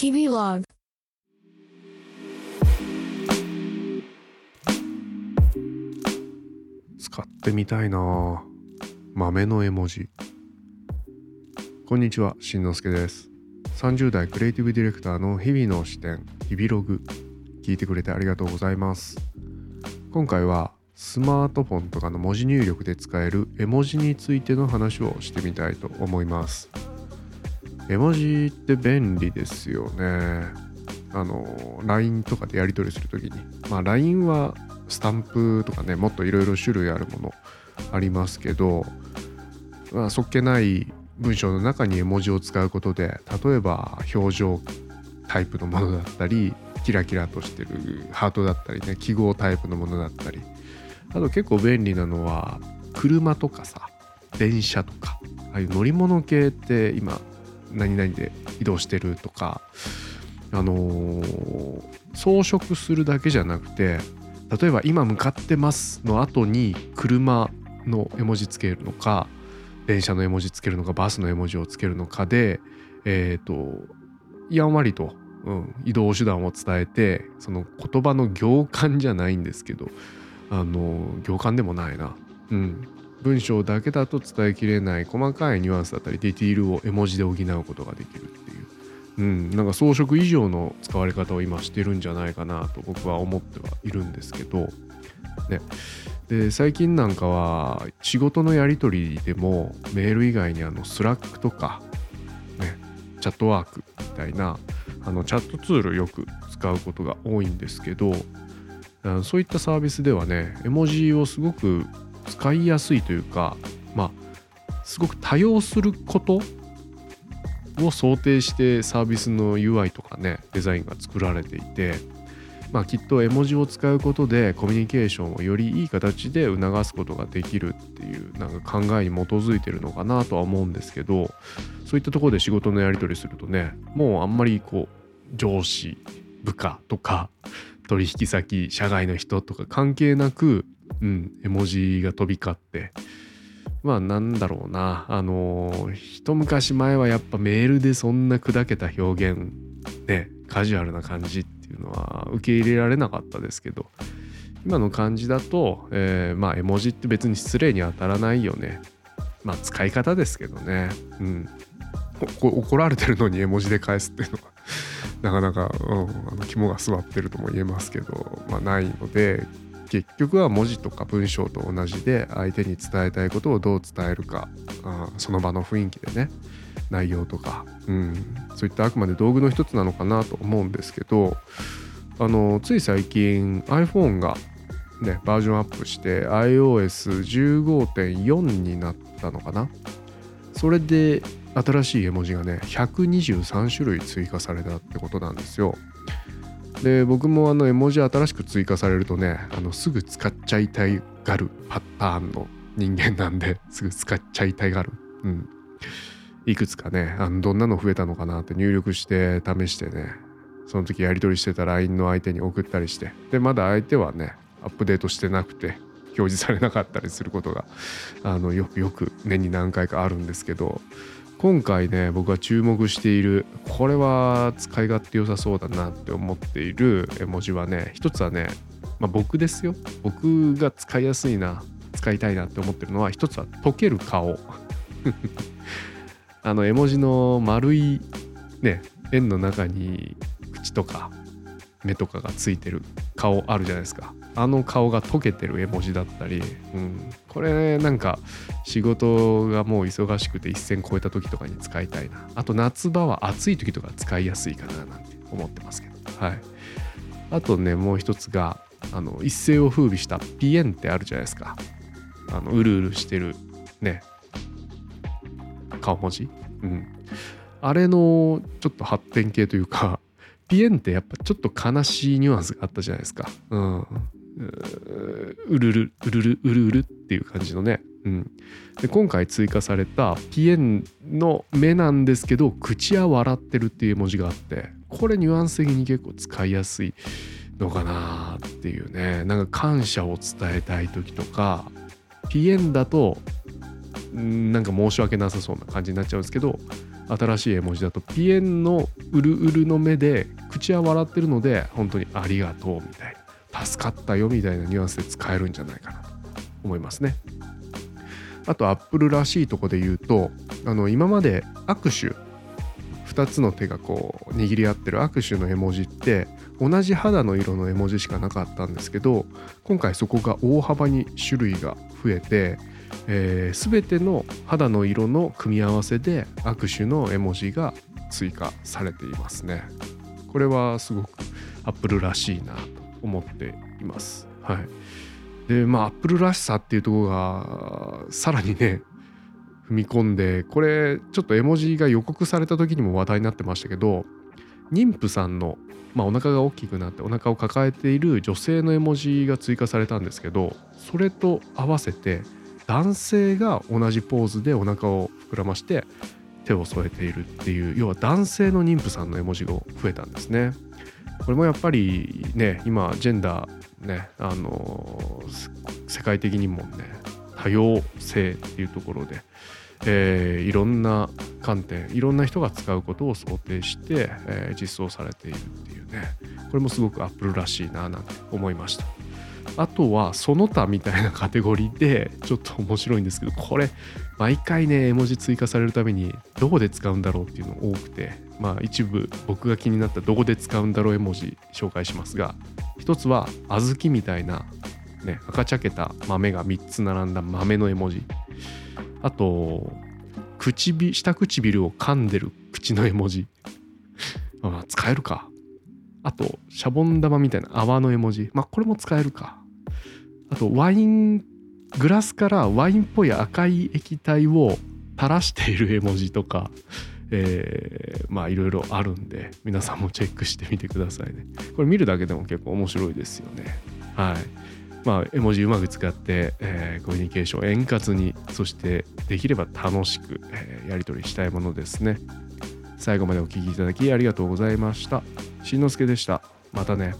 日々ログ使ってみたいな。豆の絵文字。こんにちはしんのすけです。30代クリエイティブディレクターの日々の視点日々ログ。聞いてくれてありがとうございます。今回はスマートフォンとかの文字入力で使える絵文字についての話をしてみたいと思います。絵文字って便利ですよね。あの LINE とかでやり取りするときに。まあ LINE はスタンプとかねもっといろいろ種類あるものありますけど、まあ、そっけない文章の中に絵文字を使うことで例えば表情タイプのものだったりキラキラとしてるハートだったりね記号タイプのものだったり。あと結構便利なのは車とかさ電車とかああいう乗り物系って今何々で移動してるとかあのー装飾するだけじゃなくて例えば今向かってますの後に車の絵文字つけるのか電車の絵文字つけるのかバスの絵文字をつけるのかでえっ、とやんわりと、うん、移動手段を伝えてその言葉の行間じゃないんですけどあの行間でもないな、うん、文章だけだと伝えきれない細かいニュアンスだったりディティールを絵文字で補うことができるっていう。うん、なんか装飾以上の使われ方を今してるんじゃないかなと僕は思ってはいるんですけど、ね、で最近なんかは仕事のやり取りでもメール以外にあの Slack とか、ね、 Chatwork みたいなあのチャットツールよく使うことが多いんですけどそういったサービスではね絵文字をすごく使いやすいというかまあすごく多用することを想定してサービスの UI とかねデザインが作られていて、まあ、きっと絵文字を使うことでコミュニケーションをよりいい形で促すことができるっていうなんか考えに基づいてるのかなとは思うんですけどそういったところで仕事のやり取りするとねもうあんまりこう上司部下とか取引先社外の人とか関係なく、うん、絵文字が飛び交って。まあなんだろうな。あの一昔前はやっぱメールでそんな砕けた表現ねカジュアルな感じっていうのは受け入れられなかったですけど今の感じだと、えーまあ絵文字って別に失礼に当たらないよね。まあ使い方ですけどね。うん。怒られてるのに絵文字で返すっていうのは なかなか、うん、あの肝が据わってるとも言えますけど、まあ、ないので結局は文字とか文章と同じで相手に伝えたいことをどう伝えるか。あその場の雰囲気でね。内容とか、うん、そういったあくまで道具の一つなのかなと思うんですけどあのつい最近 iPhone がねバージョンアップして iOS15.4 になったのかな。それで新しい絵文字がね123種類追加されたってことなんですよ。で僕もあの絵文字新しく追加されるとねあのすぐ使っちゃいたいがるパターンの人間なんで すぐ使っちゃいたいがる。うん。いくつかねあのどんなの増えたのかなって入力して試してねその時やり取りしてた LINE の相手に送ったりしてでまだ相手はねアップデートしてなくて表示されなかったりすることがあのよくよく年に何回かあるんですけど今回ね僕が注目しているこれは使い勝手良さそうだなって思っている絵文字はね一つはね、まあ、僕ですよ。僕が使いやすいな使いたいなって思ってるのは一つは溶ける顔。あの絵文字の丸いね円の中に口とか目とかがついてる顔あるじゃないですか。あの顔が溶けてる絵文字だったり、うん、これなんか仕事がもう忙しくて一線超えた時とかに使いたいな。あと夏場は暑い時とか使いやすいかななんて思ってますけど。はい。あとねもう一つがあの一世を風靡したピエンってあるじゃないですか。あのうるうるしてるね。顔文字。うん。あれのちょっと発展系というか ピエンってやっぱちょっと悲しいニュアンスがあったじゃないですか。うん。うるる、うるる、うるうるっていう感じのね。うん。で、今回追加されたピエンの目なんですけど、口は笑ってるっていう文字があって、これニュアンス的に結構使いやすいのかなっていうね。なんか感謝を伝えたい時とか、ピエンだと、なんか申し訳なさそうな感じになっちゃうんですけど、新しい絵文字だとピエンのうるうるの目で口は笑ってるので本当にありがとうみたいな助かったよみたいなニュアンスで使えるんじゃないかなと思いますね。あとアップルらしいとこで言うとあの今まで握手2つの手がこう握り合ってる握手の絵文字って同じ肌の色の絵文字しかなかったんですけど今回そこが大幅に種類が増えてえー、全ての肌の色の組み合わせで握手の絵文字が追加されていますね。これはすごくアップルらしいな。思っていますはいでまあアップルらしさっていうところがさらにね踏み込んでこれちょっと絵文字が予告された時にも話題になってましたけど妊婦さんの、まあ、お腹が大きくなってお腹を抱えている女性の絵文字が追加されたんですけどそれと合わせて男性が同じポーズでお腹を膨らまして手を添えているっていう要は男性の妊婦さんの絵文字が増えたんですね。これもやっぱりね今ジェンダーねあの世界的にもね多様性っていうところで、えー、いろんな観点いろんな人が使うことを想定して、えー、実装されているっていうねこれもすごくアップルらしいななんて思いました。あとはその他みたいなカテゴリーでちょっと面白いんですけどこれ毎回ね絵文字追加されるためにどこで使うんだろうっていうの多くてまあ一部僕が気になったどこで使うんだろう絵文字紹介しますが一つは小豆みたいなね赤茶けた豆が3つ並んだ豆の絵文字あと唇下唇を噛んでる口の絵文字まあ使えるかあと、シャボン玉みたいな泡の絵文字。まあ、これも使えるか。あと、ワイン、グラスからワインっぽい赤い液体を垂らしている絵文字とか、えー、まあいろいろあるんで皆さんもチェックしてみてくださいね。これ見るだけでも結構面白いですよね。はい。まあ絵文字うまく使って、えー、コミュニケーション円滑にそしてできれば楽しく、えー、やり取りしたいものですね。最後までお聴きいただきありがとうございました。しんのすけでした。またね。